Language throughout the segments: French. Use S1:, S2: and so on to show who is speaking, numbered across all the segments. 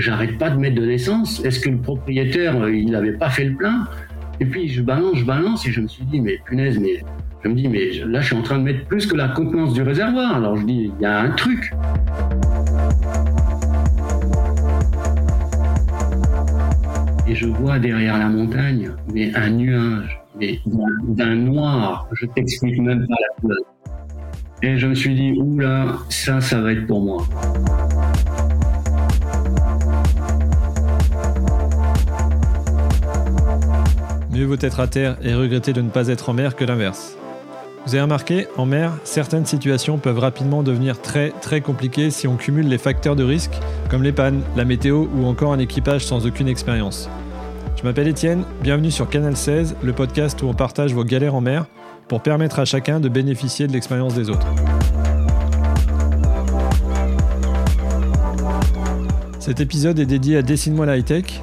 S1: j'arrête pas de mettre de l'essence. Est-ce que le propriétaire, il n'avait pas fait le plein? Et puis je balance, je balance, et je me suis dit, mais punaise, mais je me dis, mais là, je suis en train de mettre plus que la contenance du réservoir. Alors je dis, il y a un truc. Et je vois derrière la montagne, mais un nuage, mais d'un noir. Je t'explique même pas la couleur. Et je me suis dit, oula, ça, ça va être pour moi.
S2: Mieux vaut être à terre et regretter de ne pas être en mer que l'inverse. Vous avez remarqué, en mer, certaines situations peuvent rapidement devenir très très compliquées si on cumule les facteurs de risque, comme les pannes, la météo ou encore un équipage sans aucune expérience. Je m'appelle Étienne, bienvenue sur Canal 16, le podcast où on partage vos galères en mer pour permettre à chacun de bénéficier de l'expérience des autres. Cet épisode est dédié à Dessine-moi la high-tech.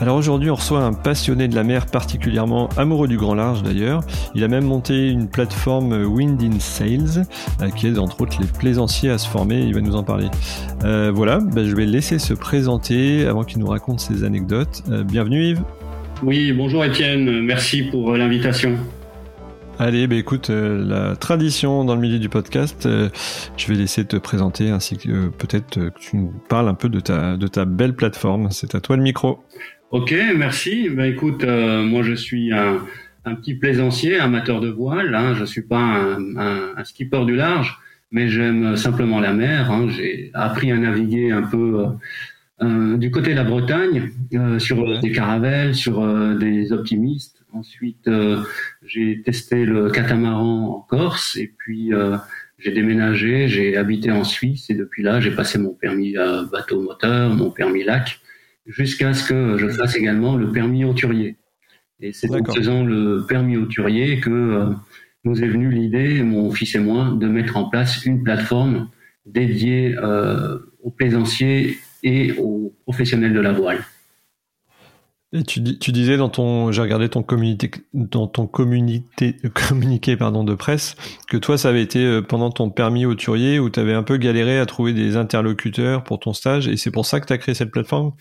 S2: Alors aujourd'hui, on reçoit un passionné de la mer, particulièrement amoureux du grand large d'ailleurs. Il a même monté une plateforme Wind in Sails, euh, qui aide entre autres les plaisanciers à se former. Il va nous en parler. Euh, voilà, bah, je vais le laisser se présenter avant qu'il nous raconte ses anecdotes. Euh, bienvenue Yves.
S1: Oui, bonjour Étienne, merci pour l'invitation.
S2: Allez, bah écoute, la tradition dans le milieu du podcast, je vais laisser te présenter ainsi que peut-être que tu nous parles un peu de ta, de ta belle plateforme. C'est à toi le micro.
S1: Ok, merci. Ben écoute, euh, moi je suis un, un, petit plaisancier, amateur de voile. Hein. Je suis pas un, un, un, skipper du large, mais j'aime simplement la mer. Hein. J'ai appris à naviguer un peu euh, euh du côté de la Bretagne, euh, sur des caravelles, sur des optimistes. Ensuite, j'ai testé le catamaran en Corse, et puis j'ai déménagé, j'ai habité en Suisse, et depuis là, j'ai passé mon permis bateau moteur, mon permis lac jusqu'à ce que je fasse également le permis auturier. Et c'est en faisant le permis auturier que euh, nous est venue l'idée, mon fils et moi, de mettre en place une plateforme dédiée euh, aux plaisanciers et aux professionnels de la voile.
S2: Et tu, tu disais dans ton, j'ai regardé ton communiqué, dans ton communiqué, communiqué pardon de presse, que toi ça avait été euh, pendant ton permis auturier où tu avais un peu galéré à trouver des interlocuteurs pour ton stage et c'est pour ça que tu as créé cette plateforme?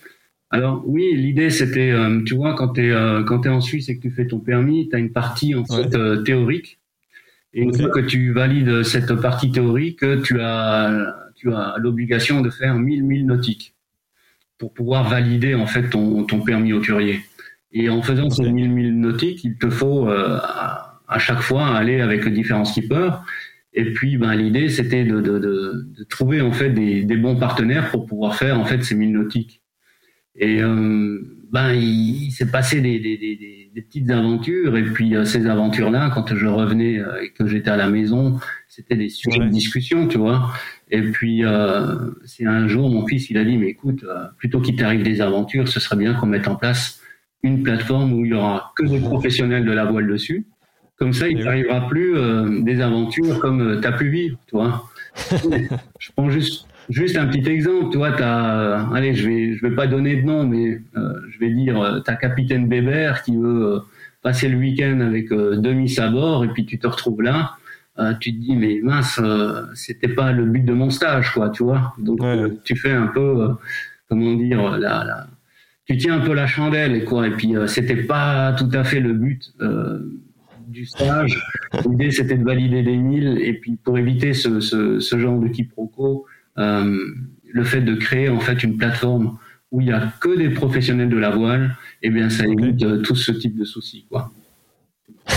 S1: Alors oui, l'idée c'était, euh, tu vois, quand tu es, euh, quand es en Suisse et que tu fais ton permis, tu as une partie en fait euh, théorique. Et une fois que tu valides cette partie théorique, tu as, tu as l'obligation de faire 1000 milles nautiques pour pouvoir valider en fait ton, ton permis auturier. Et en faisant ces 1000 milles nautiques, il te faut à, à, chaque fois aller avec différents skippers. Et puis, ben, l'idée, c'était de, de, de, de, trouver en fait des, des bons partenaires pour pouvoir faire en fait ces 1000 nautiques. Et euh, ben, il, s'est passé des, des, des, des, petites aventures. Et puis euh, ces aventures-là, quand je revenais euh, et que j'étais à la maison, c'était des sujets de discussion, tu vois. Et puis c'est un jour, mon fils, il a dit, mais écoute, plutôt qu'il t'arrive des aventures, ce serait bien qu'on mette en place une plateforme où il y aura que des professionnels de la voile dessus. Comme ça, il n'arrivera plus des aventures comme tu as pu vivre, tu vois. je prends juste Juste un petit exemple, tu vois, as, allez, je vais, je vais pas donner de nom, mais euh, je vais dire, euh, ta capitaine Bébert qui veut euh, passer le week-end avec demi sabord et puis tu te retrouves là, tu te dis mais mince, c'était pas le but de mon stage, quoi, tu vois. Donc tu fais un peu, comment dire, la, la, tu tiens un peu la chandelle, quoi. Et puis c'était pas tout à fait le but du stage. L'idée c'était de valider des milles et puis pour éviter ce, ce, ce genre de quiproquo. Euh, le fait de créer en fait une plateforme où il y a que des professionnels de la voile, eh bien ça évite euh, tout ce type de soucis, quoi.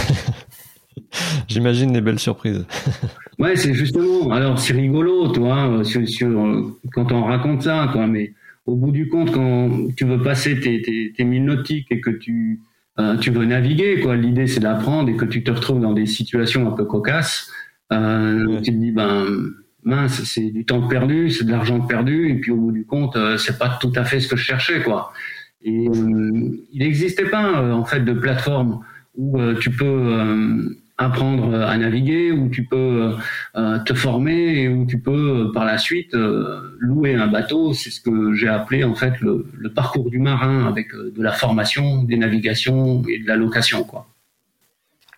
S2: J'imagine des belles surprises.
S1: ouais, c'est justement. Alors c'est rigolo, toi, euh, sur, quand on raconte ça, quoi. Mais au bout du compte, quand tu veux passer tes, tes, tes nautiques et que tu tu veux naviguer, quoi. L'idée c'est d'apprendre et que tu te retrouves dans des situations un peu cocasses. Euh, Tu te dis ben mince, c'est du temps perdu, c'est de l'argent perdu, et puis au bout du compte, c'est pas tout à fait ce que je cherchais, quoi. Et il n'existait pas en fait de plateforme où tu peux apprendre à naviguer, où tu peux euh, te former et où tu peux par la suite euh, louer un bateau. C'est ce que j'ai appelé en fait le, parcours du marin avec euh, de la formation, des navigations et de la location, quoi.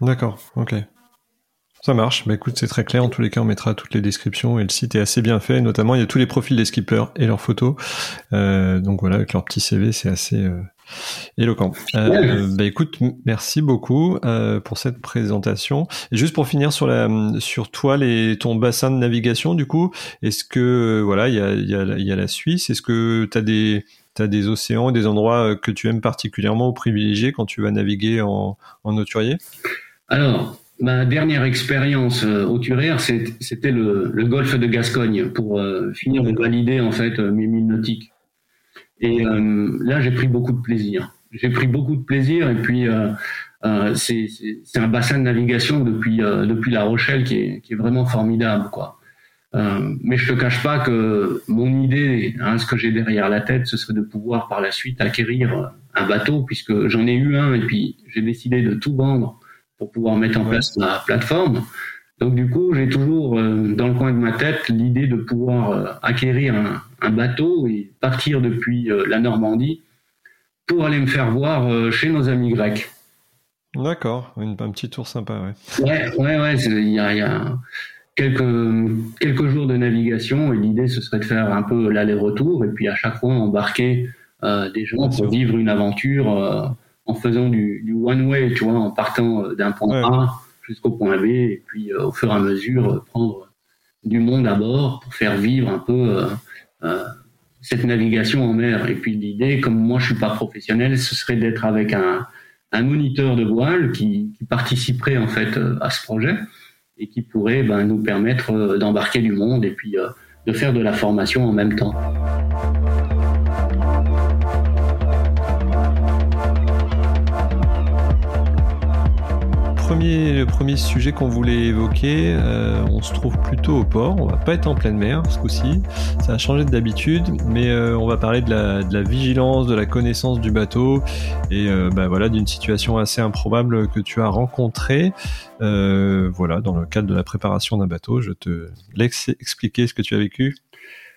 S2: D'accord, ok. Ça marche. Bah, écoute, c'est très clair. En tous les cas, on mettra toutes les descriptions et le site est assez bien fait. Notamment, il y a tous les profils des skippers et leurs photos. donc voilà, avec leur petit CV, c'est assez, Éloquent. Euh, bah écoute, merci beaucoup euh, pour cette présentation. Et juste pour finir sur la, sur toi, les, ton bassin de navigation, du coup, est-ce que voilà, il y a, y, a, y a la Suisse? Est-ce que tu as des T'as des océans, des endroits que tu aimes particulièrement ou privilégier quand tu vas naviguer en, en auturier
S1: Alors, ma dernière expérience euh, auturière, c'était le, le, golfe de Gascogne pour euh, finir de valider en fait mes mines nautiques. Et euh, là, j'ai pris beaucoup de plaisir. J'ai pris beaucoup de plaisir et puis euh, euh, c'est un bassin de navigation depuis depuis La Rochelle qui est, qui est vraiment formidable, quoi. Euh, mais je te cache pas que mon idée, hein, ce que j'ai derrière la tête, ce serait de pouvoir par la suite acquérir un bateau, puisque j'en ai eu un et puis j'ai décidé de tout vendre pour pouvoir mettre en place ma plateforme. Donc du coup, j'ai toujours euh, dans le coin de ma tête l'idée de pouvoir euh, acquérir un, bateau et partir depuis euh, la Normandie pour aller me faire voir chez nos amis grecs.
S2: D'accord, un petit tour sympa,
S1: ouais. Ouais, ouais, ouais. Il y a, quelques quelques jours de navigation et l'idée ce serait de faire un peu l'aller-retour et puis à chaque fois embarquer des gens pour vivre une aventure en faisant du, one way, tu vois, en partant d'un point A jusqu'au point B, et puis euh, au fur et à mesure euh, prendre du monde à bord pour faire vivre un peu euh, cette navigation en mer. Et puis l'idée, comme moi je suis pas professionnel, ce serait d'être avec un, un moniteur de voile qui, qui, participerait en fait à ce projet et qui pourrait ben, nous permettre d'embarquer du monde et puis de faire de la formation en même temps.
S2: Le premier sujet qu'on voulait évoquer, euh, on se trouve plutôt au port. On va pas être en pleine mer ce coup-ci. Ça a changé d'habitude, mais euh, on va parler de la, vigilance, de la connaissance du bateau et euh, bah, voilà d'une situation assez improbable que tu as rencontrée. voilà, dans le cadre de la préparation d'un bateau, je te laisse expliquer ce que tu as vécu.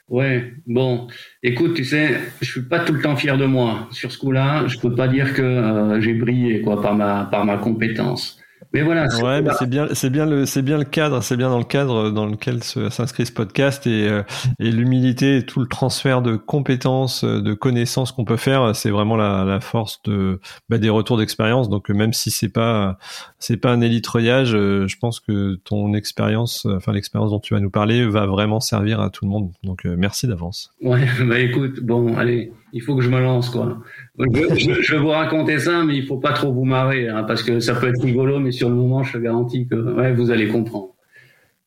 S1: Ouais, bon, écoute, tu sais, je suis pas tout le temps fier de moi sur ce coup-là. Je peux pas dire que j'ai brillé quoi par ma par ma compétence. Mais voilà.
S2: Ouais, mais c'est bien, c'est bien le, c'est bien le cadre, c'est bien dans le cadre dans lequel s'inscrit ce podcast et, euh, et l'humilité, et tout le transfert de compétences, euh, de connaissances qu'on peut faire, c'est vraiment la, la force de bah, des retours d'expérience. Donc même si c'est pas, c'est pas un élitreuillage, euh, je pense que ton expérience, enfin l'expérience dont tu vas nous parler, va vraiment servir à tout le monde. Donc merci d'avance.
S1: Ouais, bah écoute, bon, allez, il faut que je me lance quoi. Je, vais vous raconter ça, mais il faut pas trop vous marrer, hein, parce que ça peut être rigolo, mais sur le moment, je te garantis que ouais, vous allez comprendre.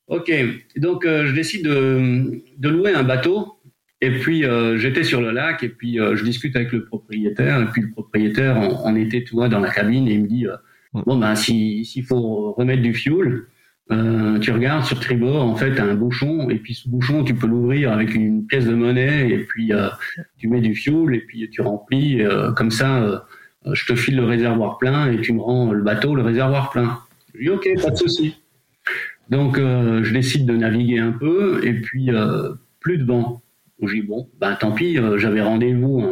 S1: Ok, donc euh, je décide de, de, louer un bateau, et puis euh, j'étais sur le lac, et puis euh, je discute avec le propriétaire, et puis le propriétaire, on, était, vois, dans la cabine, et il me dit, bon ben, s'il faut remettre du fuel, euh, tu regardes sur tribord, en fait, un bouchon, et puis ce bouchon, tu peux l'ouvrir avec une pièce de monnaie, et puis euh, tu mets du fuel, et puis tu remplis, euh, comme ça, je te file le réservoir plein, et tu me rends le bateau, le réservoir plein. Je dis, ok, pas de souci. Donc, je décide de naviguer un peu, et puis plus de vent. Je dis, bon, ben tant pis, j'avais rendez-vous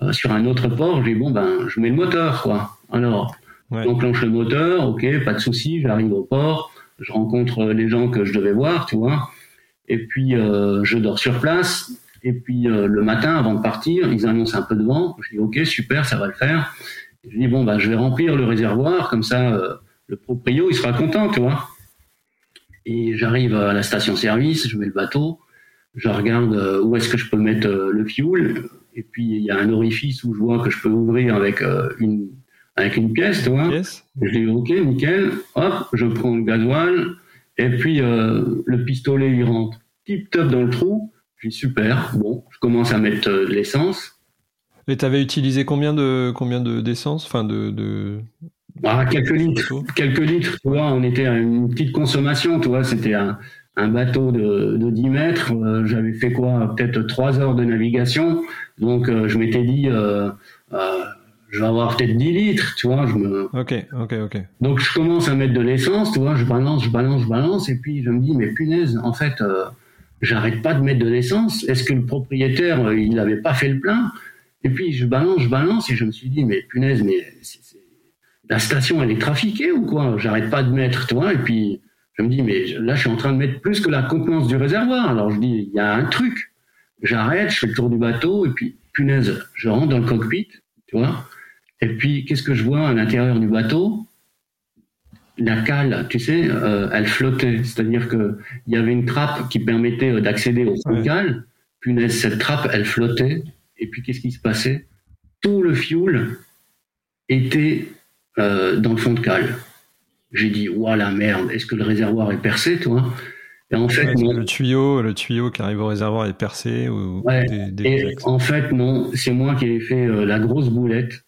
S1: hein, sur un autre port, je dis, bon, ben, je mets le moteur, quoi. Alors, ouais. j'enclenche le moteur, ok, pas de souci, j'arrive au port, je rencontre les gens que je devais voir, tu vois. Et puis euh, je dors sur place. Et puis euh, le matin, avant de partir, ils annoncent un peu de vent. Je dis ok, super, ça va le faire. je dis bon bah je vais remplir le réservoir, comme ça euh, le proprio il sera content, tu vois. Et j'arrive à la station-service, je mets le bateau, je regarde où est-ce que je peux mettre le fuel. Et puis il y a un orifice où je vois que je peux ouvrir avec une avec une pièce, tu vois. Je dis ok, nickel. Hop, je prends le gasoil et puis euh, le pistolet il rentre tip top dans le trou. Je dis super. Bon, je commence à mettre euh, de l'essence.
S2: Et tu avais utilisé combien de combien de d'essence, enfin de, de...
S1: Ah, quelques litres, quelques litres. Tu vois, on était à une petite consommation. Tu vois, c'était un, un bateau de, de 10 mètres. Euh, j'avais fait quoi? Peut-être 3 heures de navigation. Donc euh, je m'étais dit, euh, je vais avoir peut-être 10 litres, tu vois. Je me...
S2: Ok, ok, ok.
S1: Donc je commence à mettre de l'essence, tu vois, je balance, je balance, je balance, et puis je me dis, mais punaise, en fait, j'arrête pas de mettre de l'essence. Est-ce que le propriétaire, il n'avait pas fait le plein? Et puis je balance, je balance, et je me suis dit, mais punaise, mais la station, elle est trafiquée ou quoi? J'arrête pas de mettre, tu vois, et puis je me dis, mais là, je suis en train de mettre plus que la contenance du réservoir. Alors je dis, il y a un truc. J'arrête, je fais le tour du bateau, et puis, punaise, je rentre dans le cockpit, tu vois. Et puis, qu'est-ce que je vois à l'intérieur du bateau? La cale, tu sais, euh, elle flottait. C'est-à-dire qu'il y avait une trappe qui permettait euh, d'accéder au fond de cale. Punaise, cette trappe, elle flottait. Et puis, qu'est-ce qui se passait? Tout le fuel était euh, dans le fond de cale. J'ai dit, ouah la merde, est-ce que le réservoir est percé, toi?
S2: Et en fait, le tuyau, le tuyau qui arrive au réservoir est percé ou
S1: et en fait, non, c'est moi qui ai fait euh, la grosse boulette.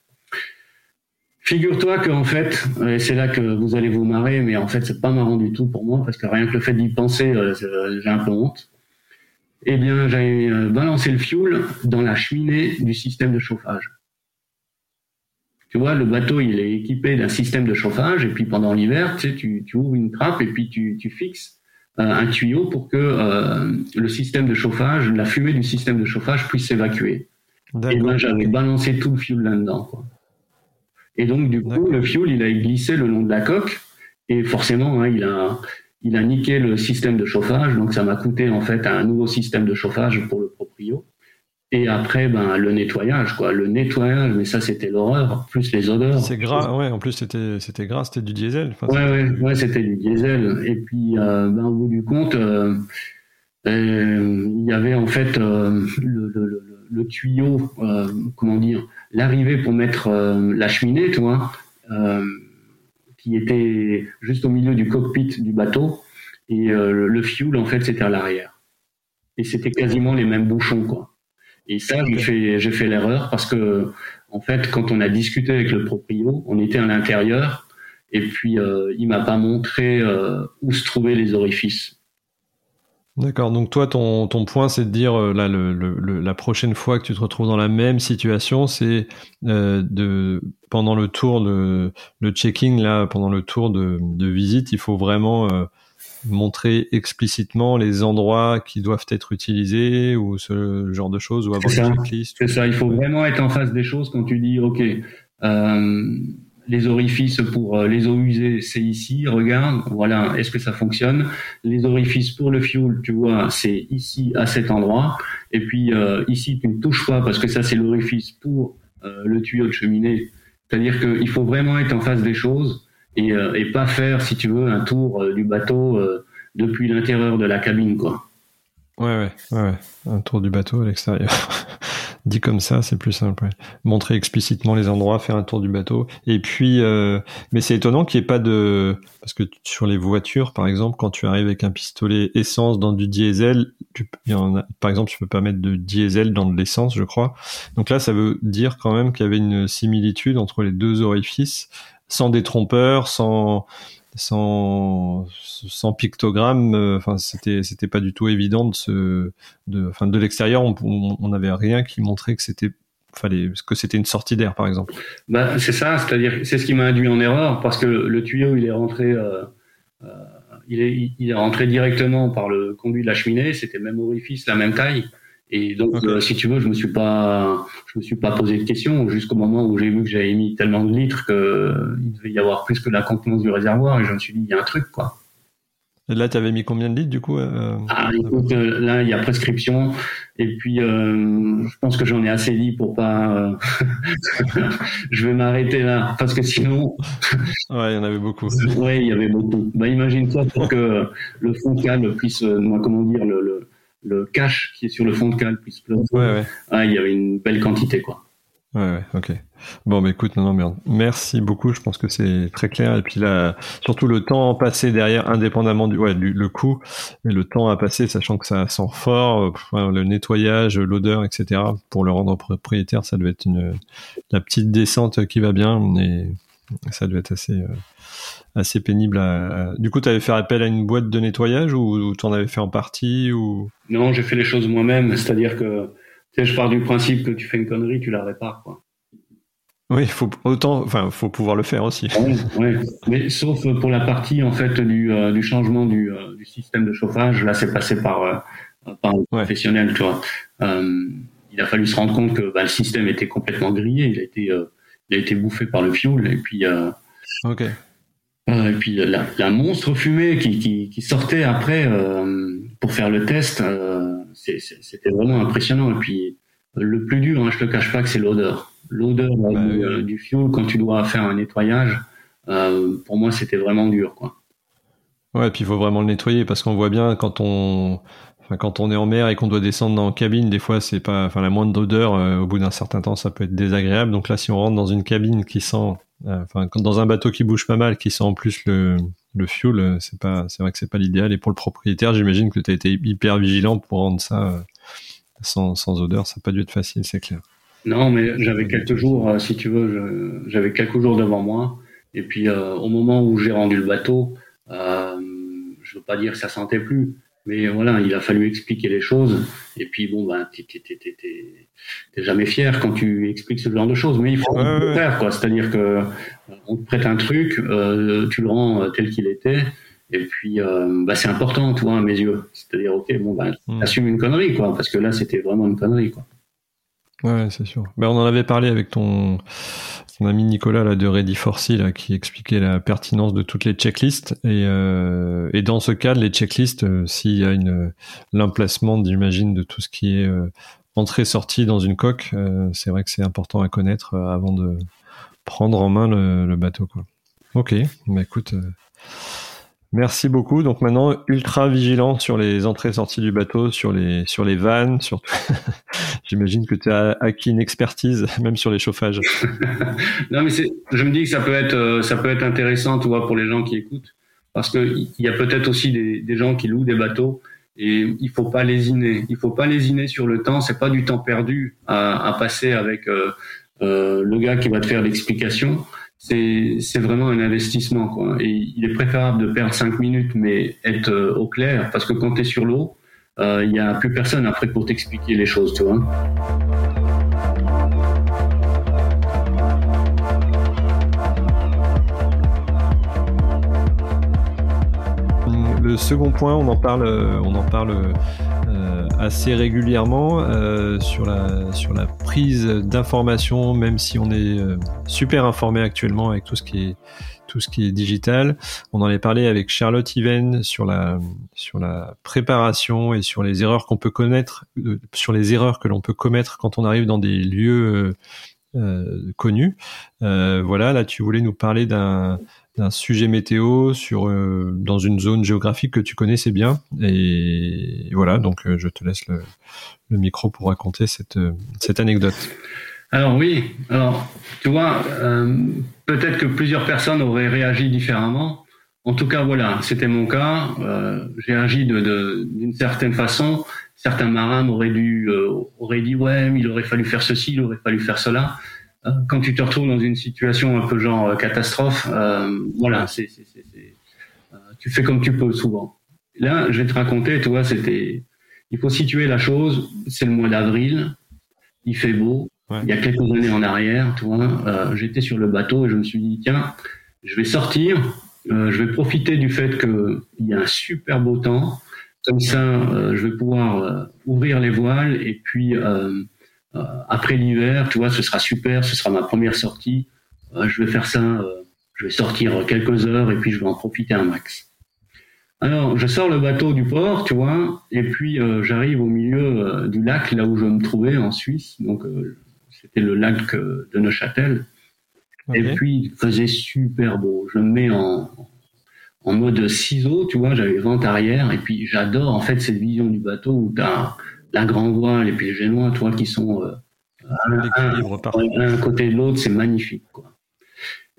S1: Figure-toi qu'en fait, c'est là que vous allez vous marrer, mais en fait, c'est pas marrant du tout pour moi parce que rien que le fait d'y penser, euh, j'ai un peu honte. Eh bien, j'ai balancé le fuel dans la cheminée du système de chauffage. Tu vois, le bateau, il est équipé d'un système de chauffage, et puis pendant l'hiver, tu, sais, tu, tu ouvres une trappe et puis tu, tu fixes euh, un tuyau pour que euh, le système de chauffage, la fumée du système de chauffage puisse s'évacuer. Et moi, j'avais balancé tout le fuel là-dedans. Et donc, du coup, le fuel, il a glissé le long de la coque, et forcément, hein, il a il a niqué le système de chauffage, donc ça m'a coûté en fait un nouveau système de chauffage pour le proprio. Et après, ben, le nettoyage, quoi. Le nettoyage, mais ça, c'était l'horreur, plus les odeurs.
S2: C'est gras, ouais, en plus, c'était, c'était gras, c'était du diesel.
S1: ouais, ouais, ouais, c'était du diesel. Et puis, euh, ben, au bout du compte, euh, euh, il y avait en fait le, le, le, tuyau, comment dire, l'arrivée pour mettre la cheminée, tu vois, qui était juste au milieu du cockpit du bateau. Et le fuel, en fait, c'était à l'arrière. Et c'était quasiment les mêmes bouchons, quoi. Et ça, j'ai fait, j'ai fait l'erreur parce que, en fait, quand on a discuté avec le proprio, on était à l'intérieur et puis euh, il m'a pas montré euh, où se trouvaient les orifices.
S2: D'accord. Donc toi, ton, ton point, c'est de dire euh, là, le, le, la prochaine fois que tu te retrouves dans la même situation, c'est euh, de pendant le tour de le checking là, pendant le tour de, de visite, il faut vraiment euh, montrer explicitement les endroits qui doivent être utilisés ou ce genre de choses ou avoir
S1: une checklist C'est ça, il faut vraiment être en face des choses quand tu dis OK, euh, les orifices pour euh, les eaux usées, c'est ici, regarde, voilà, est-ce que ça fonctionne Les orifices pour le fuel, tu vois, c'est ici à cet endroit et puis euh, ici tu ne touches pas parce que ça c'est l'orifice pour euh, le tuyau de cheminée. C'est-à-dire qu'il faut vraiment être en face des choses et, pas faire, si tu veux, un tour du bateau depuis l'intérieur de la cabine, quoi.
S2: Ouais, ouais, ouais, un tour du bateau à l'extérieur. Dit comme ça, c'est plus simple. Montrer explicitement les endroits, faire un tour du bateau. Et puis, euh, mais c'est étonnant qu'il n'y ait pas de, parce que sur les voitures, par exemple, quand tu arrives avec un pistolet essence dans du diesel, tu, par exemple, tu peux pas mettre de diesel dans de l'essence, je crois. Donc là, ça veut dire quand même qu'il y avait une similitude entre les deux orifices sans détrompeur, sans sans sans pictogramme euh, enfin c'était c'était pas du tout évident de ce de enfin de l'extérieur on n'avait rien qui montrait que c'était fallait que c'était une sortie d'air par exemple.
S1: Bah c'est ça c'est-à-dire c'est ce qui m'a induit en erreur parce que le tuyau il est rentré euh, euh, il est il est rentré directement par le conduit de la cheminée c'était le même orifice la même taille et donc, euh, si tu veux, je me suis pas, je me suis pas posé de questions jusqu'au moment où j'ai vu que j'avais mis tellement de litres que euh, il devait y avoir plus que la contenance du réservoir et je me suis dit, il y a un truc, quoi.
S2: Et là, tu avais mis combien de litres du coup euh,
S1: Ah, écoute, là, il y a prescription. Et puis, je pense que j'en ai assez dit pour pas. je vais m'arrêter là parce que sinon.
S2: ouais, il y en avait beaucoup.
S1: ouais, il y avait beaucoup. Bah, imagine-toi pour que le fond calme puisse, comment dire, le, le le cache qui est sur le fond de cale puisse
S2: Ouais, ouais.
S1: Ah, il y avait une belle quantité, quoi.
S2: Ouais, ouais, ok. Bon, mais écoute, non, non, merde. Merci beaucoup. Je pense que c'est très clair. Et puis là, surtout le temps passé derrière, indépendamment du, ouais, du, le coût, mais le temps à passer, sachant que ça sent fort, euh, le nettoyage, l'odeur, etc. Pour le rendre propriétaire, ça devait être une, la petite descente qui va bien. Et Ça doit être assez, assez pénible. Du coup, tu avais fait appel à une boîte de nettoyage ou, tu en avais fait en partie ou...
S1: Non, j'ai fait les choses moi-même. C'est-à-dire que je pars du principe que tu fais une connerie, tu la répares. Quoi.
S2: Oui, faut autant, enfin, faut pouvoir le faire aussi.
S1: Oui, mais sauf pour la partie en fait du, euh, du changement du, euh, du, système de chauffage. Là, c'est passé par, euh, par un professionnel, tu vois. il a fallu se rendre compte que bah, le système était complètement grillé. Il a été, il a été bouffé par le fioul et puis.
S2: ok.
S1: et puis la, la, monstre fumée qui, qui, qui sortait après pour faire le test, c'était vraiment impressionnant. Et puis le plus dur, hein, je te cache pas que c'est l'odeur l'odeur bah euh, du, fioul quand tu dois faire un nettoyage, euh, pour moi, c'était vraiment dur, quoi.
S2: Ouais, et puis il faut vraiment le nettoyer parce qu'on voit bien quand on, quand on est en mer et qu'on doit descendre la cabine, des fois c'est pas, enfin la moindre odeur, euh, au bout d'un certain temps, ça peut être désagréable. Donc là, si on rentre dans une cabine qui sent, enfin dans un bateau qui bouge pas mal, qui sent en plus le, le fuel, c'est pas, c'est vrai que c'est pas l'idéal. Et pour le propriétaire, j'imagine que tu as été hyper vigilant pour rendre ça sans, sans odeur. Ça n'a pas dû être facile, c'est clair.
S1: Non, mais j'avais quelques jours, euh, si tu veux, j'avais quelques jours devant moi. Et puis euh, au moment où j'ai rendu le bateau, euh, je veux pas dire que ça sentait plus, mais voilà, il a fallu expliquer les choses. Et puis bon, ben, t'es jamais fier quand tu expliques ce genre de choses, mais il faut le faire, quoi. C'est-à-dire que euh, on te prête un truc, euh, tu le rends tel qu'il était. Et puis, bah, c'est important, tu vois, à mes yeux. C'est-à-dire, ok, bon, ben, mmh. assume une connerie, quoi, parce que là, c'était vraiment une connerie, quoi.
S2: Ouais, c'est sûr. Ben, on en avait parlé avec ton, ton ami Nicolas là, de Ready for là, qui expliquait la pertinence de toutes les checklists. Et, euh, et dans ce cas, les checklists, euh, s'il y a une l'emplacement, j'imagine, de tout ce qui est euh, entrée-sortie dans une coque, euh, c'est vrai que c'est important à connaître avant de prendre en main le, le bateau. Quoi. Ok, bah écoute. Merci beaucoup. Donc maintenant, ultra vigilant sur les entrées-sorties du bateau, sur les sur les vannes, surtout. J'imagine que tu as acquis une expertise même sur les chauffages.
S1: non, mais je me dis que ça peut être euh, ça peut être intéressant, tu vois, pour les gens qui écoutent, parce que il y a peut-être aussi des, des gens qui louent des bateaux et il faut pas lésiner. Il faut pas lésiner sur le temps. C'est pas du temps perdu à, à passer avec euh, euh, le gars qui va te faire l'explication c'est vraiment un investissement quoi. Et il est préférable de perdre 5 minutes mais être euh, au clair parce que quand tu es sur l'eau, euh, il n'y a plus personne après pour t'expliquer les choses.
S2: Le second point, on en parle, on en parle assez régulièrement euh, sur, la, sur la prise d'informations, même si on est euh, super informé actuellement avec tout ce qui est tout ce qui est digital. On en est parlé avec Charlotte Even sur la sur la préparation et sur les erreurs qu'on peut connaître, euh, sur les erreurs que l'on peut commettre quand on arrive dans des lieux euh, connus. voilà, là tu voulais nous parler d'un d'un sujet météo sur euh, dans une zone géographique que tu connaissais bien et, voilà donc euh, je te laisse le, micro pour raconter cette euh, cette anecdote.
S1: Alors oui, alors tu vois peut-être que plusieurs personnes auraient réagi différemment. En tout cas voilà, c'était mon cas. J'ai agi d'une certaine façon. Certains marins auraient dû auraient dit ouais, mais il aurait fallu faire ceci, il aurait fallu faire cela. Euh, quand tu te retrouves dans une situation un peu genre euh, catastrophe, euh, voilà, c'est, c'est, c'est, tu fais comme tu peux souvent. Là, je vais te raconter, tu vois, c'était, il faut situer la chose. C'est le mois d'avril, il fait beau. Il y a quelques années en arrière, tu vois, j'étais sur le bateau et je me suis dit tiens, je vais sortir, je vais profiter du fait qu'il y a un super beau temps. Comme ça, je vais pouvoir ouvrir les voiles et puis euh, après l'hiver, tu vois, ce sera super, ce sera ma première sortie. Euh, je vais faire ça, euh, je vais sortir quelques heures et puis je vais en profiter un max. Alors, je sors le bateau du port, tu vois, et puis j'arrive au milieu du lac, là où je me trouvais en Suisse. Donc, c'était le lac de Neuchâtel. Et puis, il faisait super beau. Je me mets en, en mode ciseau, tu vois, j'avais vent arrière, et puis j'adore en fait cette vision du bateau où tu as la grand voile et puis les génois, toi, qui sont euh, un, côté de l'autre, c'est magnifique. Quoi.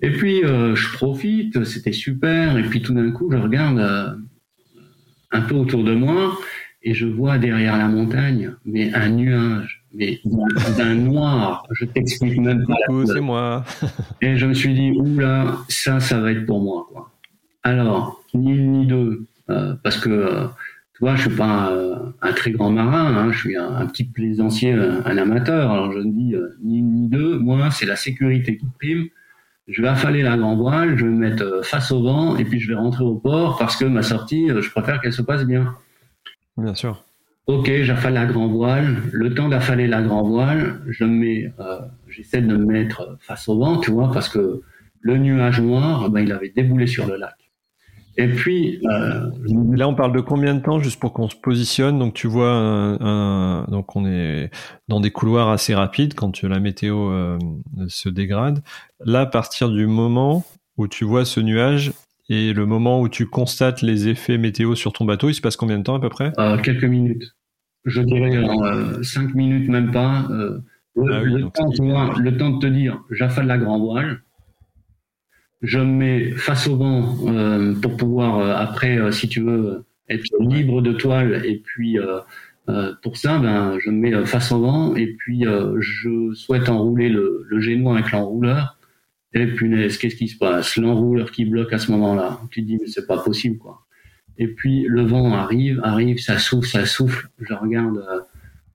S1: Et puis euh, je profite, c'était super, et puis tout d'un coup je regarde euh, un peu autour de moi et je vois derrière la montagne, mais un nuage, mais d'un noir. Je t'explique même pas.
S2: c'est moi.
S1: et je me suis dit, oula, ça, ça va être pour moi. Quoi. Alors, ni une ni deux, euh, parce que, vois, je suis pas un, très grand marin, hein, je suis un, petit plaisancier, un, amateur. Alors je me dis, ni une ni deux, moi, c'est la sécurité qui prime. Je vais affaler la grand voile, je vais me mettre face au vent, et puis je vais rentrer au port parce que ma sortie, je préfère qu'elle se passe bien.
S2: Bien sûr.
S1: Ok, j'affale la grand voile. Le temps d'affaler la grand voile, je mets, euh, j'essaie de me mettre face au vent, tu vois, parce que le nuage noir, ben, il avait déboulé sur le lac. Et puis, euh,
S2: là, on parle de combien de temps, juste pour qu'on se positionne? Donc, tu vois, un, donc on est dans des couloirs assez rapides quand la météo euh, se dégrade. Là, à partir du moment où tu vois ce nuage, et le moment où tu constates les effets météo sur ton bateau, il se passe combien de temps à peu près?
S1: Euh, Quelques minutes. Je dirais euh, cinq minutes, même pas. Euh, le, ah temps, le, temps, de te dire, j'affale la grand voile, je me mets face au vent pour pouvoir, après, si tu veux, être libre de toile. Et puis, pour ça, ben, je me mets face au vent et puis je souhaite enrouler le, le génois avec l'enrouleur et punaise, qu'est-ce qui se passe? L'enrouleur qui bloque à ce moment-là. Tu te dis, mais c'est pas possible, quoi. Et puis le vent arrive, arrive, ça souffle, ça souffle. Je regarde euh,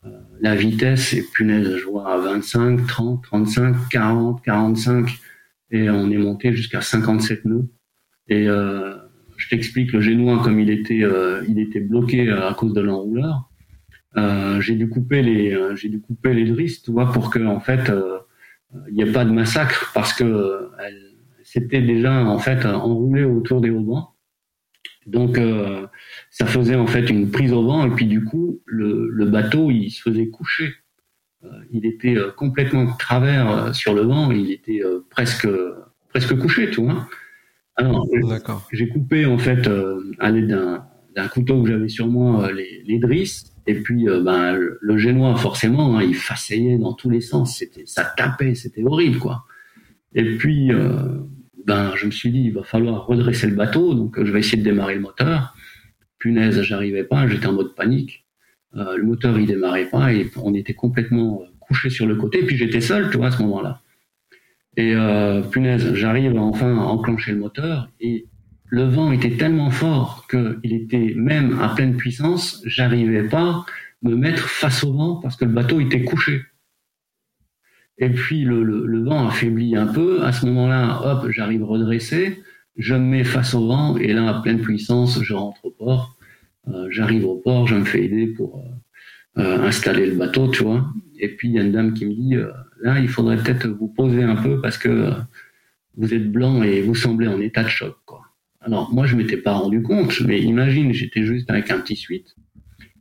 S1: euh, la vitesse et punaise, je vois à 25, 30, 35, 40, 45 et on est monté jusqu'à 57 nœuds. Et euh, je t'explique le génois comme il était, euh, il était bloqué à cause de l'enrouleur. j'ai dû couper les, j'ai dû couper les drisses, tu vois, pour que en fait il n'y a pas de massacre parce que elle s'était déjà en fait enroulée autour des haubans. Donc euh, ça faisait en fait une prise au vent et puis du coup le, le bateau il se faisait coucher. Euh, il était euh, complètement travers sur le vent, il était presque presque couché, tu vois. Alors j'ai coupé en fait à l'aide d'un couteau que j'avais sur moi les, les drisses et puis, euh, ben, le, génois, forcément, hein, il façayait dans tous les sens. C'était, ça tapait, c'était horrible, quoi. Et puis, euh, ben, je me suis dit, il va falloir redresser le bateau, donc je vais essayer de démarrer le moteur. Punaise, j'arrivais pas, j'étais en mode panique. Euh, le moteur, il démarrait pas et on était complètement couché sur le côté. Puis j'étais seul, tu vois, à ce moment-là. Et punaise, j'arrive enfin à enclencher le moteur et le vent était tellement fort qu'il était même à pleine puissance, j'arrivais pas à me mettre face au vent parce que le bateau était couché. Et puis le, vent affaiblit un peu. À ce moment-là, hop, j'arrive redressé, je me mets face au vent et là, à pleine puissance, je rentre au port. Euh, j'arrive au port, je me fais aider pour euh, euh, installer le bateau, tu vois. Et puis il y a une dame qui me dit, là, il faudrait peut-être vous poser un peu parce que vous êtes blanc et vous semblez en état de choc, quoi. Alors, moi, je m'étais pas rendu compte, mais imagine, j'étais juste avec un petit suite.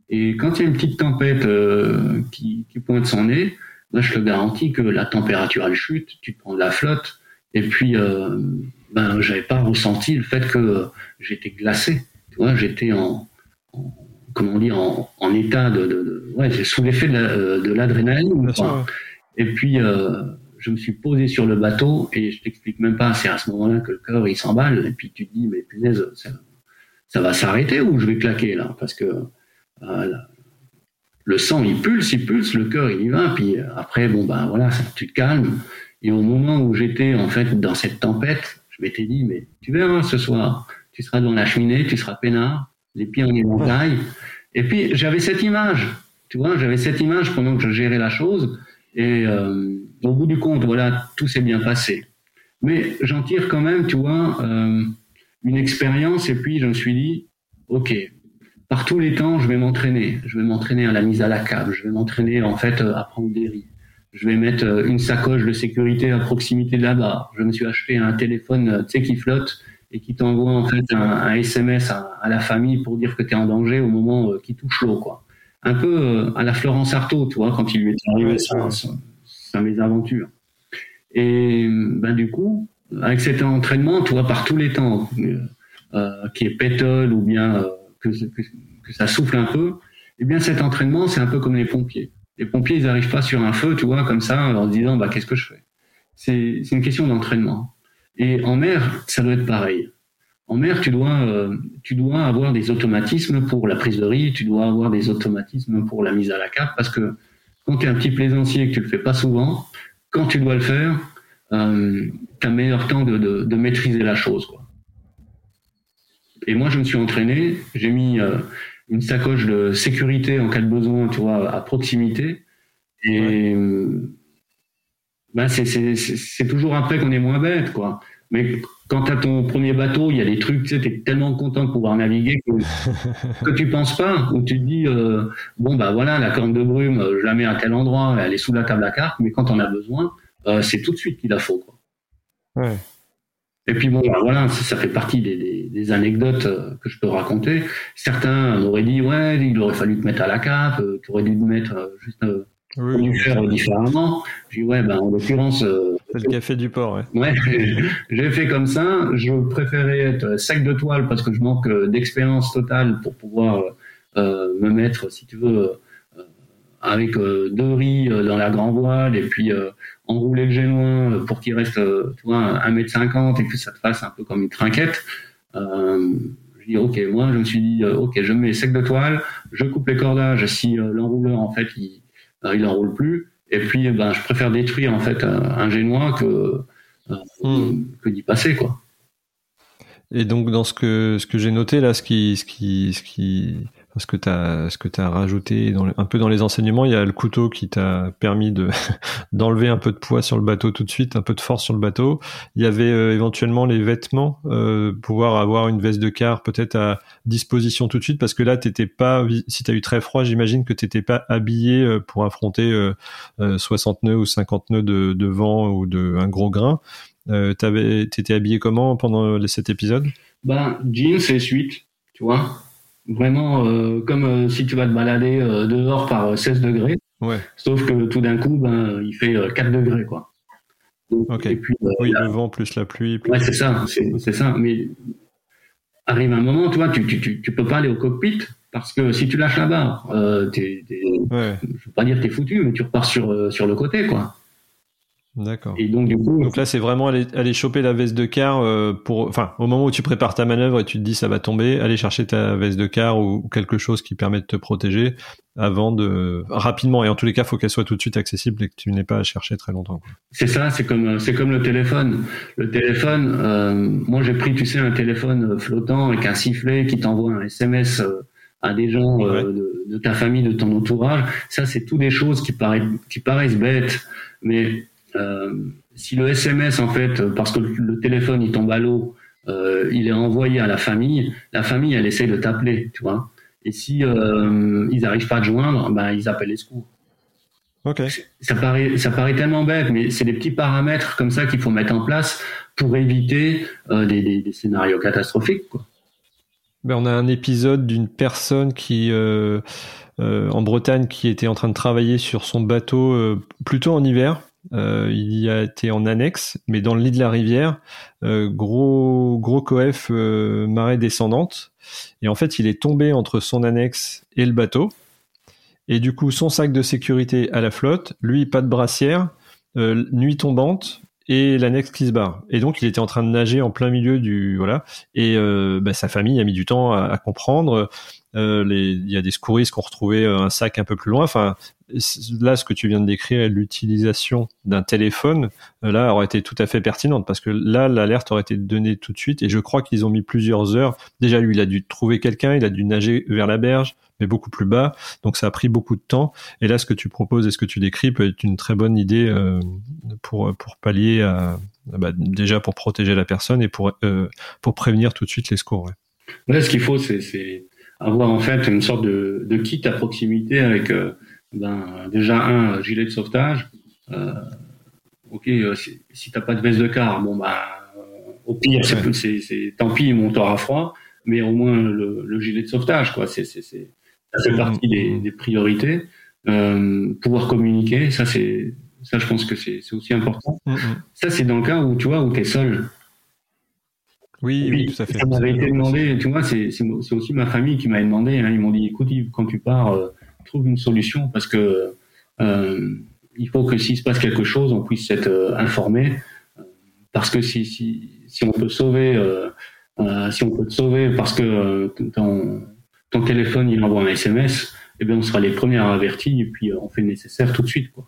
S1: Et quand il y a une petite tempête qui, pointe son nez, moi, je te garantis que la température, elle chute, tu prends de la flotte, et puis, euh, ben, pas ressenti le fait que j'étais glacé. Tu vois, j'étais en, comment on dit, en, état de, de, ouais, sous l'effet de l'adrénaline. et puis, euh, je me suis posé sur le bateau et je t'explique même pas, c'est à ce moment-là que le cœur il s'emballe et puis tu te dis mais punaise, ça, va s'arrêter ou je vais claquer là? Parce que euh, le sang il pulse, il pulse, le cœur il y va, puis après bon ben voilà, tu te calmes. Et au moment où j'étais en fait dans cette tempête, je m'étais dit mais tu verras ce soir, tu seras dans la cheminée, tu seras peinard, les pieds en éventail et puis j'avais cette image, tu vois, j'avais cette image pendant que je gérais la chose et euh, au bout du compte, voilà, tout s'est bien passé. Mais j'en tire quand même, tu vois, euh, une expérience. Et puis je me suis dit, ok, par tous les temps, je vais m'entraîner. Je vais m'entraîner à la mise à la cave. Je vais m'entraîner en fait à prendre des riz. Je vais mettre euh, une sacoche de sécurité à proximité de la barre. Je me suis acheté un téléphone, tu sais, qui flotte et qui t'envoie en fait un, SMS à, la famille pour dire que tu es en danger au moment qui touche l'eau, quoi un peu euh, à la Florence Artaud, tu vois, quand il lui est arrivé sa, sa, mésaventures. Et ben du coup, avec cet entraînement, tu vois, par tous les temps, euh, euh qui est pétole ou bien euh, que, que, ça souffle un peu, eh bien cet entraînement, c'est un peu comme les pompiers. Les pompiers, ils n'arrivent pas sur un feu, tu vois, comme ça, en se disant, bah, qu'est-ce que je fais? C'est une question d'entraînement. Et en mer, ça doit être pareil. En mer, tu dois, euh, tu dois avoir des automatismes pour la prise de riz, tu dois avoir des automatismes pour la mise à la cape, parce que quand tu es un petit plaisancier et que tu le fais pas souvent, quand tu dois le faire, euh, tu as meilleur temps de, de, de, maîtriser la chose. Quoi. Et moi, je me suis entraîné, j'ai mis euh, une sacoche de sécurité en cas de besoin, tu vois, à proximité. Et euh, ben c'est toujours après qu'on est moins bête, quoi. Mais quand tu as ton premier bateau, il y a des trucs, tu sais, es tellement content de pouvoir naviguer que, que tu penses pas, ou tu te dis, euh, bon, bah voilà, la corne de brume, je la mets à tel endroit, elle est sous la table à carte, mais quand on a besoin, euh, c'est tout de suite qu'il la faut. Quoi. Ouais. Et puis bon, bah, voilà, ça, fait partie des, des, des, anecdotes euh, que je peux raconter. Certains m'auraient dit, ouais, il aurait fallu te mettre à la cape, euh, tu aurais dû te mettre juste oui, faire différemment. J'ai dit, ouais, ben, en l'occurrence.
S2: c'est le café du port,
S1: ouais. Ouais, j'ai fait comme ça. Je préférais être sac de toile parce que je manque d'expérience totale pour pouvoir me mettre, si tu veux, avec deux riz dans la grand voile et puis enrouler le génois euh, pour qu'il reste, euh, tu vois, 1m50 et que ça te fasse un peu comme une trinquette. Euh, ok, moi, je me suis dit, ok, je mets sec de toile, je coupe les cordages si l'enrouleur, en fait, il, il enroule plus. Et puis, ben, je préfère détruire, en fait, un, génois que, hmm. que d'y passer, quoi.
S2: Et donc, dans ce que, ce que j'ai noté, là, ce qui, ce qui, ce qui, ce que tu as, ce que as rajouté un peu dans les enseignements, il y a le couteau qui t'a permis de d'enlever un peu de poids sur le bateau tout de suite, un peu de force sur le bateau. Il y avait euh, éventuellement les vêtements, euh, pouvoir avoir une veste de quart peut-être à disposition tout de suite, parce que là, t'étais pas, si tu as eu très froid, j'imagine que t'étais pas habillé euh, pour affronter 60 nœuds ou 50 nœuds de, de vent ou de un gros grain. Euh, t'étais habillé comment pendant cet épisode?
S1: Ben jeans et suite, tu vois. Vraiment euh, comme euh, si tu vas te balader euh, dehors par 16 degrés. Ouais. Sauf que tout d'un coup, ben, il fait 4 degrés, quoi.
S2: Et puis, oui, le vent plus la pluie.
S1: Ouais, c'est ça, c'est ça. Mais arrive un moment, tu vois, tu, tu, tu, peux pas aller au cockpit parce que si tu lâches la barre, euh, t'es, ouais. je veux pas dire t'es foutu, mais tu repars sur, sur le côté, quoi.
S2: D'accord. Et donc du coup, donc là c'est vraiment aller, aller choper la veste de quart euh, pour, enfin au moment où tu prépares ta manœuvre et tu te dis ça va tomber, aller chercher ta veste de quart ou, quelque chose qui permet de te protéger avant de rapidement et en tous les cas faut qu'elle soit tout de suite accessible et que tu n'aies pas à chercher très longtemps.
S1: C'est ça, c'est comme c'est comme le téléphone. Le téléphone, euh, moi j'ai pris tu sais un téléphone flottant avec un sifflet qui t'envoie un SMS euh, à des gens de, de, ta famille, de ton entourage. Ça c'est tout des choses qui paraissent qui paraissent bêtes, mais si le SMS, en fait, parce que le téléphone, il tombe à l'eau, euh, il est envoyé à la famille, la famille, elle essaie de t'appeler, tu vois. Et si euh, ils n'arrivent pas à te joindre, ben, ils appellent les secours. Okay. Ça paraît, ça paraît tellement bête, mais c'est des petits paramètres comme ça qu'il faut mettre en place pour éviter des, des, scénarios catastrophiques. Quoi.
S2: Ben, on a un épisode d'une personne qui en Bretagne qui était en train de travailler sur son bateau plutôt en hiver euh, il y a été en annexe, mais dans le lit de la rivière, euh, gros gros coef euh, marée descendante. Et en fait, il est tombé entre son annexe et le bateau. Et du coup, son sac de sécurité à la flotte, lui pas de brassière, nuit tombante et l'annexe qui se barre. Et donc, il était en train de nager en plein milieu du voilà. Et bah, sa famille a mis du temps à, à comprendre. Euh, il y a des secouristes qui ont retrouvé euh, un sac un peu plus loin. Enfin, là, ce que tu viens de décrire, l'utilisation d'un téléphone, euh, là, aurait été tout à fait pertinente parce que là, l'alerte aurait été donnée tout de suite. Et je crois qu'ils ont mis plusieurs heures. Déjà, lui, il a dû trouver quelqu'un, il a dû nager vers la berge, mais beaucoup plus bas. Donc, ça a pris beaucoup de temps. Et là, ce que tu proposes et ce que tu décris peut être une très bonne idée pour pour pallier bah, déjà pour protéger la personne et pour pour prévenir tout de suite les secours.
S1: Ouais. ce qu'il faut, c'est avoir en fait une sorte de, de kit à proximité avec euh, ben, déjà un gilet de sauvetage. Euh, ok, euh, si, si t'as pas de veste de car, bon bah au pire c'est, c'est, c'est tant pis, mon t'aura froid, mais au moins le, le, gilet de sauvetage quoi. C'est, c'est, c'est ça fait partie des, des priorités. Euh, pouvoir communiquer, ça c'est ça je pense que c'est, c'est aussi important. Ça c'est dans le cas où tu vois où t'es seul.
S2: Oui, oui, tout à fait.
S1: Ça m'avait été demandé, tu vois, c'est aussi ma famille qui m'avait demandé. Hein, ils m'ont dit, écoute, quand tu pars, euh, trouve une solution parce que euh, il faut que s'il se passe quelque chose, on puisse être euh, informé. Parce que si, si, si on peut sauver, si on peut te sauver parce que ton, ton téléphone il envoie un SMS, eh bien, on sera les premiers à avertir et puis on fait le nécessaire tout de suite. Quoi.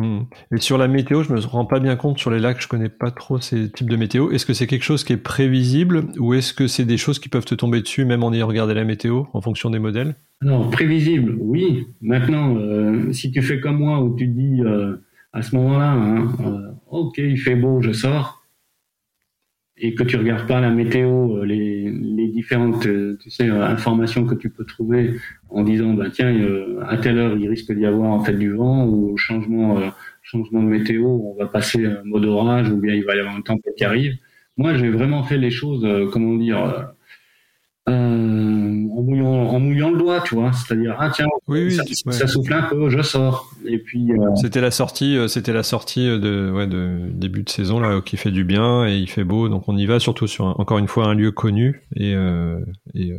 S2: Hmm. Et sur la météo, je me rends pas bien compte sur les lacs, je connais pas trop ces types de météo. Est-ce que c'est quelque chose qui est prévisible ou est-ce que c'est des choses qui peuvent te tomber dessus même en ayant regardé la météo en fonction des modèles?
S1: Alors prévisible, oui. Maintenant, euh, si tu fais comme moi où tu dis euh, à ce moment-là, hein, euh, ok, il fait beau, je sors, et que tu regardes pas la météo, les, différentes informations que tu peux trouver en disant bah tiens à telle heure il risque d'y avoir en fait du vent ou changement changement de météo, on va passer un mode orage ou bien il va y avoir un tempête qui arrive. Moi, j'ai vraiment fait les choses, comment dire, euh, en, mouillant, en mouillant le doigt, tu vois. C'est-à-dire, ah tiens, ça, souffle un peu, je sors. Et puis.
S2: Euh, c'était la sortie, euh, c'était la sortie de, ouais, de début de saison là, qui fait du bien et il fait beau, donc on y va surtout sur encore une fois un lieu connu et, et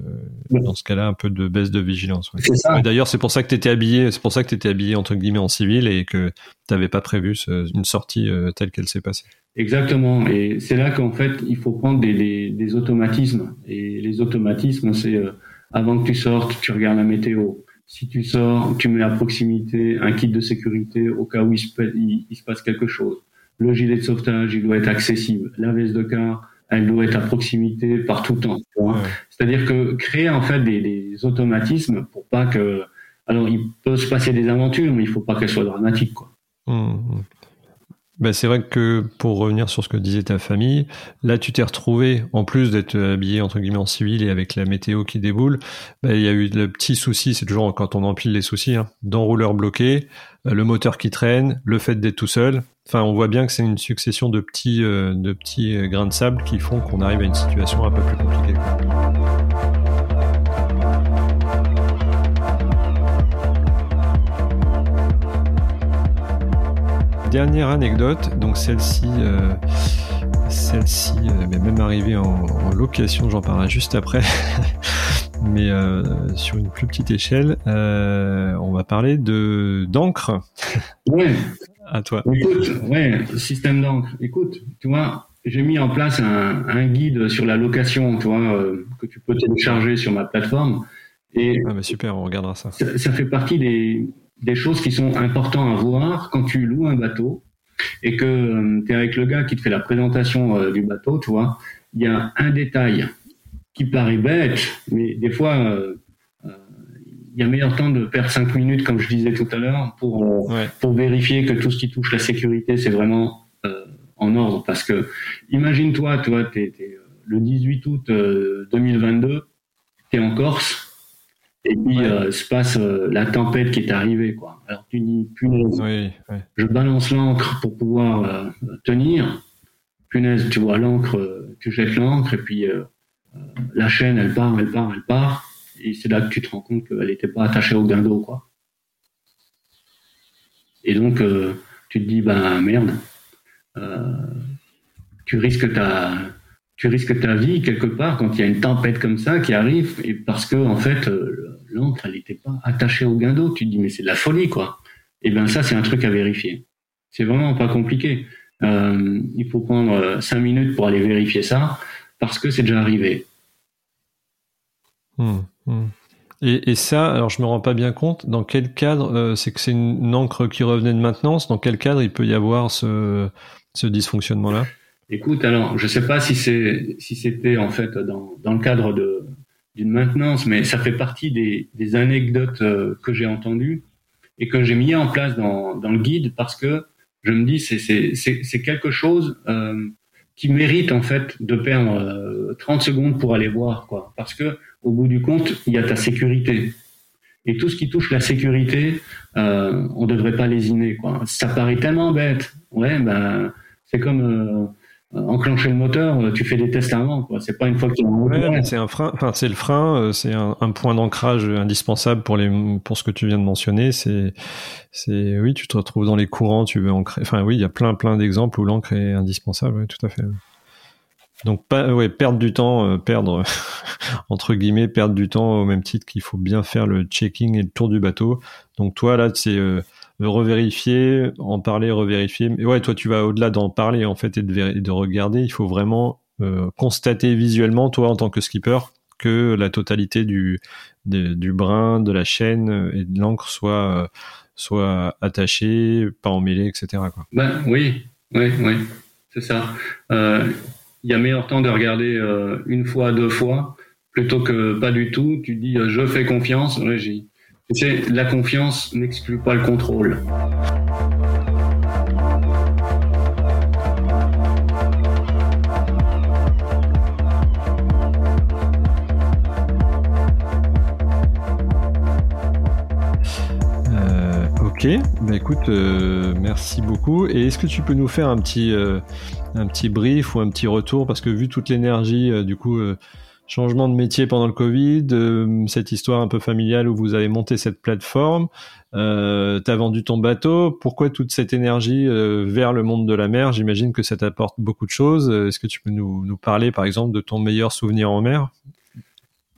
S2: dans ce cas-là un peu de baisse de vigilance. D'ailleurs, c'est pour ça que tu étais habillé, c'est pour ça que tu étais habillé entre guillemets en civil et que tu n'avais pas prévu une sortie telle qu'elle s'est passée.
S1: Exactement. Et c'est là qu'en fait, il faut prendre des, des, des automatismes. Et les automatismes, c'est euh, avant que tu sortes, tu regardes la météo. Si tu sors, tu mets à proximité un kit de sécurité au cas où il se, passe quelque chose. Le gilet de sauvetage, il doit être accessible. La veste de car, elle doit être à proximité par tout temps. C'est-à-dire que créer en fait des, des, automatismes pour pas que... Alors, il peut se passer des aventures, mais il faut pas qu'elles soient dramatiques. Quoi.
S2: Mmh, mmh. Ben c'est vrai que pour revenir sur ce que disait ta famille, là tu t'es retrouvé, en plus d'être habillé entre guillemets en civil et avec la météo qui déboule, ben, il y a eu le petit souci, c'est toujours quand on empile les soucis, hein, d'enrouleur bloqué, euh, le moteur qui traîne, le fait d'être tout seul. Enfin, on voit bien que c'est une succession de petits, euh, de petits euh, grains de sable qui font qu'on arrive à une situation un peu plus compliquée. Dernière anecdote, donc celle-ci, euh, celle-ci euh, m'est même arrivée en, location, j'en parlerai juste après, mais euh, sur une plus petite échelle, on va parler de d'encre.
S1: Oui.
S2: à toi.
S1: Écoute, ouais, système d'encre. Écoute, tu vois, j'ai mis en place un, guide sur la location, tu vois, que tu peux télécharger sur ma plateforme.
S2: Et ah bah super, on regardera ça.
S1: Ça, fait partie des, des choses qui sont importantes à voir quand tu loues un bateau et que euh, tu es avec le gars qui te fait la présentation euh, du bateau, tu vois, il y a un détail qui paraît bête, mais des fois, euh, il y a meilleur temps de perdre cinq minutes, comme je disais tout à l'heure, pour, pour vérifier que tout ce qui touche la sécurité, c'est vraiment en ordre. Parce que, imagine-toi, toi, tu es, le 18 août 2022, tu es en Corse, et puis euh, se passe euh, la tempête qui est arrivée. Quoi. Alors tu dis, punaise, je balance l'encre pour pouvoir euh, tenir. Punaise, tu vois l'encre, tu jettes l'encre et puis la chaîne, elle part, elle part, elle part. Et c'est là que tu te rends compte qu'elle n'était pas attachée au guindeau. Quoi. Et donc, tu te dis, ben merde, tu risques ta tu risques ta vie quelque part quand il y a une tempête comme ça qui arrive et parce que en fait l'encre elle n'était pas attachée au guindeau. Tu te dis mais c'est de la folie quoi. Et eh bien ça c'est un truc à vérifier. C'est vraiment pas compliqué. Euh, il faut prendre euh, cinq minutes pour aller vérifier ça parce que c'est déjà arrivé.
S2: Hmm, hmm. Et, ça, alors je me rends pas bien compte. Dans quel cadre c'est que c'est une encre qui revenait de maintenance Dans quel cadre il peut y avoir ce, ce dysfonctionnement là
S1: Écoute, alors, je sais pas si c'est si c'était en fait dans, dans le cadre de d'une maintenance, mais ça fait partie des, des anecdotes euh, que j'ai entendues et que j'ai mis en place dans, dans le guide parce que je me dis c'est quelque chose euh, qui mérite en fait de perdre 30 euh, secondes pour aller voir quoi, parce que au bout du compte il y a ta sécurité. Et tout ce qui touche la sécurité, euh, on devrait pas lésiner quoi. Ça paraît tellement bête, ouais ben c'est comme enclencher le moteur, euh, tu fais des tests avant. C'est pas une fois que tu
S2: ouais, C'est un frein. Enfin, c'est le frein. Euh, c'est un, point d'ancrage indispensable pour les pour ce que tu viens de mentionner. C'est c'est oui, tu te retrouves dans les courants, tu veux ancrer. Enfin oui, il y a plein plein d'exemples où l'encre est indispensable. Oui, tout à fait. Donc pas ouais, perdre du temps, euh, perdre entre guillemets perdre du temps au même titre qu'il faut bien faire le checking et le tour du bateau. Donc toi là c'est revérifier, en parler, revérifier. Mais ouais, toi, tu vas au-delà d'en parler en fait et de, de regarder. Il faut vraiment euh, constater visuellement, toi, en tant que skipper, que la totalité du, du brin, de la chaîne et de l'encre soit, soit attachée, pas emmêlée, etc. Quoi.
S1: Ben, oui, oui, oui, c'est ça. Il y a meilleur temps de regarder une fois, deux fois, plutôt que pas du tout. Tu dis je fais confiance, régie. Sais, la confiance n'exclut pas le contrôle.
S2: Ok, bah écoute, euh, merci beaucoup. Et est-ce que tu peux nous faire un petit, euh, un petit brief ou un petit retour? Parce que vu toute l'énergie, euh, du coup, changement de métier pendant le Covid, cette histoire un peu familiale où vous avez monté cette plateforme, euh, tu as vendu ton bateau, pourquoi toute cette énergie vers le monde de la mer? J'imagine que ça t'apporte beaucoup de choses. Est-ce que tu peux nous, nous, parler, par exemple, de ton meilleur souvenir en mer?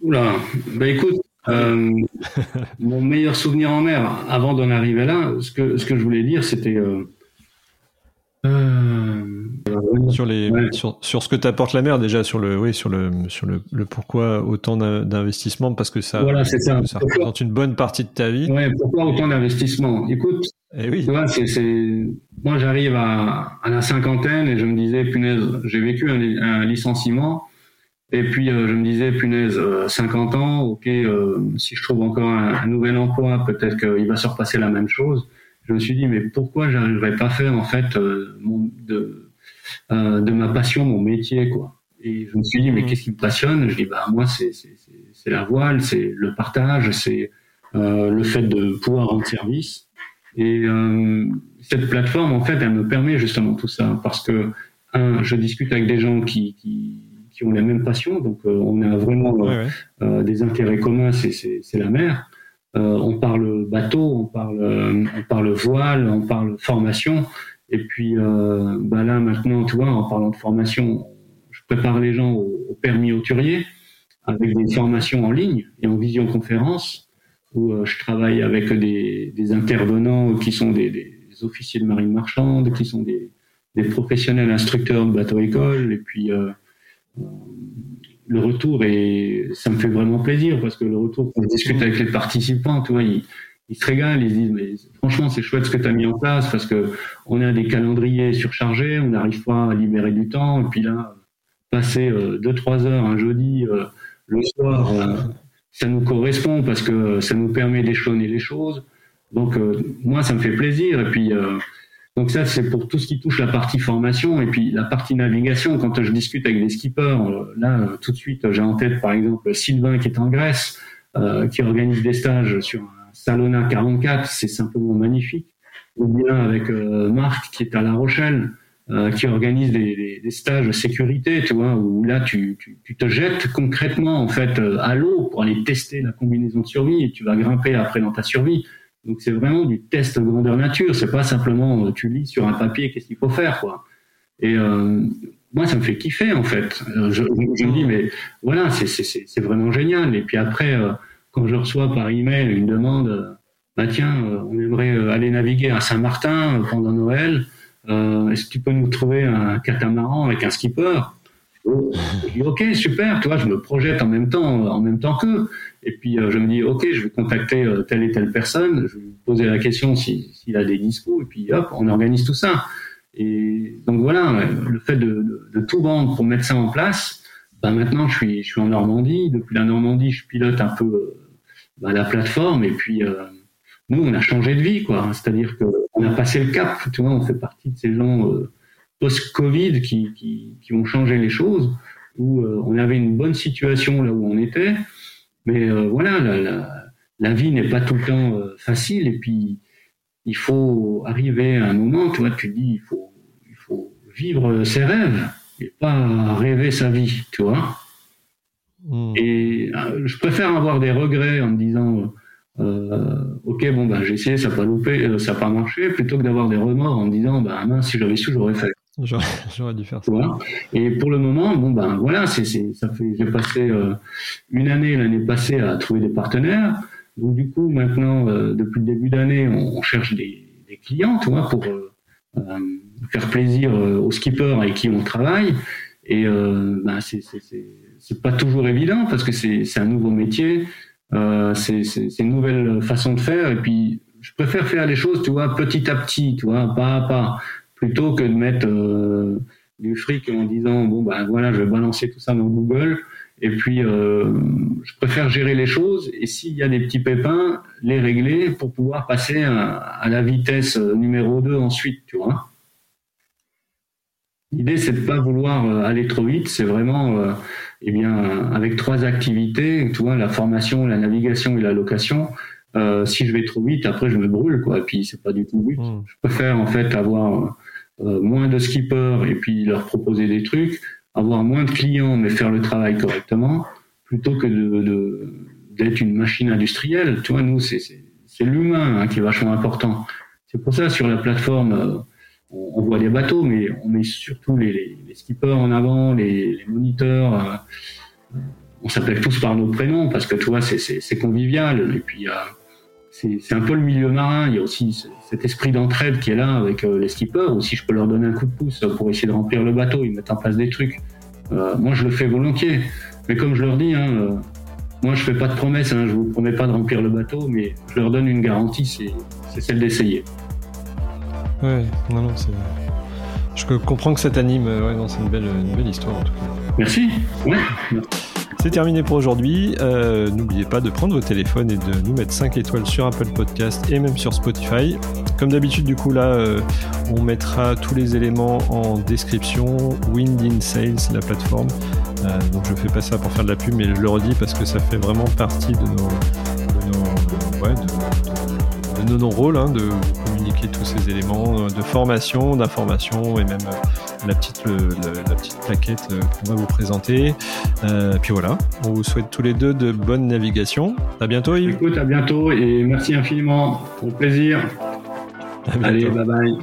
S1: Oula, bah écoute, euh, mon meilleur souvenir en mer, avant d'en arriver là, ce que, ce que je voulais dire, c'était. Euh,
S2: euh, sur, les, sur, sur, ce que t'apporte la mer déjà sur le oui sur le sur le, le pourquoi autant d'investissement parce que ça
S1: voilà, ça.
S2: ça représente une bonne partie de ta vie
S1: ouais pourquoi autant d'investissement? Écoute eh oui. c'est moi j'arrive à, à, la cinquantaine et je me disais punaise j'ai vécu un, un licenciement et puis euh, je me disais, punaise, 50 euh, ans, ok, euh, si je trouve encore un, nouvel emploi, peut-être qu'il va se repasser la même chose. Je me suis dit, mais pourquoi j'arriverais pas à faire en fait mon, de, de ma passion mon métier, quoi. Et je me suis dit, mais mmh. qu'est-ce qui me passionne? Je dis, bah moi, c'est la voile, c'est le partage, c'est le fait de pouvoir rendre service. Et cette plateforme, en fait, elle me permet justement tout ça, parce que un, je discute avec des gens qui, qui qui ont la même passion. Donc, euh, on a vraiment euh, euh, des intérêts communs, c'est la mer. On parle bateau, on parle, on parle voile, on parle formation. Et puis bah là, maintenant, tu vois, en parlant de formation, je prépare les gens au, permis auturier avec des formations en ligne et en visioconférence où je travaille avec des, intervenants qui sont des, officiers de marine marchande, qui sont des, des professionnels instructeurs de bateau-école, et puis le retour et ça me fait vraiment plaisir parce que le retour je discute avec les participants, tu vois, ils, se régalent, ils disent mais franchement c'est chouette ce que tu as mis en place parce que on a des calendriers surchargés, on n'arrive pas à libérer du temps et puis là passer 2 euh, heures un jeudi euh, le soir, euh, ça nous correspond parce que ça nous permet d'échelonner les choses. Donc moi ça me fait plaisir et puis donc ça, c'est pour tout ce qui touche la partie formation et puis la partie navigation. Quand je discute avec des skippers, euh, là, euh, tout de suite, j'ai en tête, par exemple, Sylvain qui est en Grèce, euh, qui organise des stages sur un Salona 44, c'est simplement magnifique. Ou bien avec Marc qui est à La Rochelle, qui organise des, stages sécurité, tu vois, où là, tu, tu, tu te jettes concrètement, en fait, à l'eau pour aller tester la combinaison de survie et tu vas grimper après dans ta survie. Donc c'est vraiment du test grandeur nature. C'est pas simplement euh, tu lis sur un papier qu'est-ce qu'il faut faire quoi. Et euh, moi ça me fait kiffer en fait. Euh, je, je, me dis mais voilà c'est vraiment génial. Et puis après quand je reçois par email une demande bah tiens on aimerait aller naviguer à Saint-Martin pendant Noël. Est-ce que tu peux nous trouver un catamaran avec un skipper? Ok, super, tu vois, je me projette en même temps, en même temps qu'eux. Et puis euh, je me dis, ok, je vais contacter euh, telle et telle personne, je vais lui poser la question s'il a des dispos, et puis hop, on organise tout ça. Et donc voilà, le fait de, tout vendre pour mettre ça en place, bah maintenant je suis, je suis en Normandie. Depuis la Normandie, je pilote un peu euh, bah, la plateforme, et puis nous, on a changé de vie, quoi. C'est-à-dire qu'on a passé le cap, tu vois, on fait partie de ces gens post-Covid qui, qui, qui, ont changé les choses, où on avait une bonne situation là où on était, mais euh, voilà, la, la, vie n'est pas tout le temps euh, facile, et puis il faut arriver à un moment, tu vois, tu dis, il faut, il faut vivre ses rêves, et pas rêver sa vie, tu vois. Hmm. Et je préfère avoir des regrets en me disant, ok, bon, ben, j'ai essayé, ça n'a pas loupé, ça n'a pas marché, plutôt que d'avoir des remords en me disant, ben, mince, si j'avais su, j'aurais fait.
S2: J'aurais dû faire ça.
S1: Et pour le moment, bon ben voilà, c'est j'ai passé euh, une année l'année passée à trouver des partenaires. Donc du coup maintenant, euh, depuis le début d'année, on, cherche des, clients, pour euh, faire plaisir aux skippers avec qui on travaille. Et ben c'est pas toujours évident parce que c'est un nouveau métier, euh, c'est une nouvelle façon de faire. Et puis, je préfère faire les choses, tu vois, petit à petit, tu vois, pas à pas, plutôt que de mettre euh, du fric en disant bon ben voilà, je vais balancer tout ça dans Google. Et puis, euh, je préfère gérer les choses et s'il y a des petits pépins, les régler pour pouvoir passer à, à la vitesse numéro 2 ensuite, tu vois. L'idée, c'est de pas vouloir euh, aller trop vite, c'est vraiment, euh, eh bien, avec trois activités, tu vois, la formation, la navigation et la location. Euh, si je vais trop vite, après je me brûle, quoi. Et puis c'est pas du tout le but. Hmm. Je préfère en fait avoir euh, moins de skippers et puis leur proposer des trucs, avoir moins de clients mais faire le travail correctement, plutôt que de, d'être une machine industrielle. Tu vois, nous c'est l'humain hein, qui est vachement important. C'est pour ça sur la plateforme on, voit les bateaux, mais on met surtout les, skippers en avant, les, moniteurs. Euh, on s'appelle tous par nos prénoms parce que tu vois, c'est convivial. Et puis, c'est un peu le milieu marin. Il y a aussi cet esprit d'entraide qui est là avec euh, les skippers. Aussi, je peux leur donner un coup de pouce pour essayer de remplir le bateau. Ils mettent en place des trucs. Euh, moi, je le fais volontiers. Mais comme je leur dis, hein, moi, je fais pas de promesses. Hein, je vous promets pas de remplir le bateau, mais je leur donne une garantie, c'est celle d'essayer.
S2: Ouais, non, non, c'est. Je comprends que ça t'anime. Ouais, non, c'est une belle, une belle histoire en tout cas.
S1: Merci. Ouais.
S2: C'est terminé pour aujourd'hui. Euh, n'oubliez pas de prendre vos téléphones et de nous mettre 5 étoiles sur Apple Podcast et même sur Spotify. Comme d'habitude, du coup, là, euh, on mettra tous les éléments en description. Wind in Sales, la plateforme. Euh, donc, je fais pas ça pour faire de la pub, mais je le redis parce que ça fait vraiment partie de nos, de nos, ouais, de, de nos rôles de tous ces éléments de formation, d'information et même euh, la petite, la petite plaquette euh, qu'on va vous présenter. Euh, puis voilà, on vous souhaite tous les deux de bonne navigation. À bientôt Yves.
S1: Écoute, à bientôt et merci infiniment. Au plaisir. Allez, bye bye.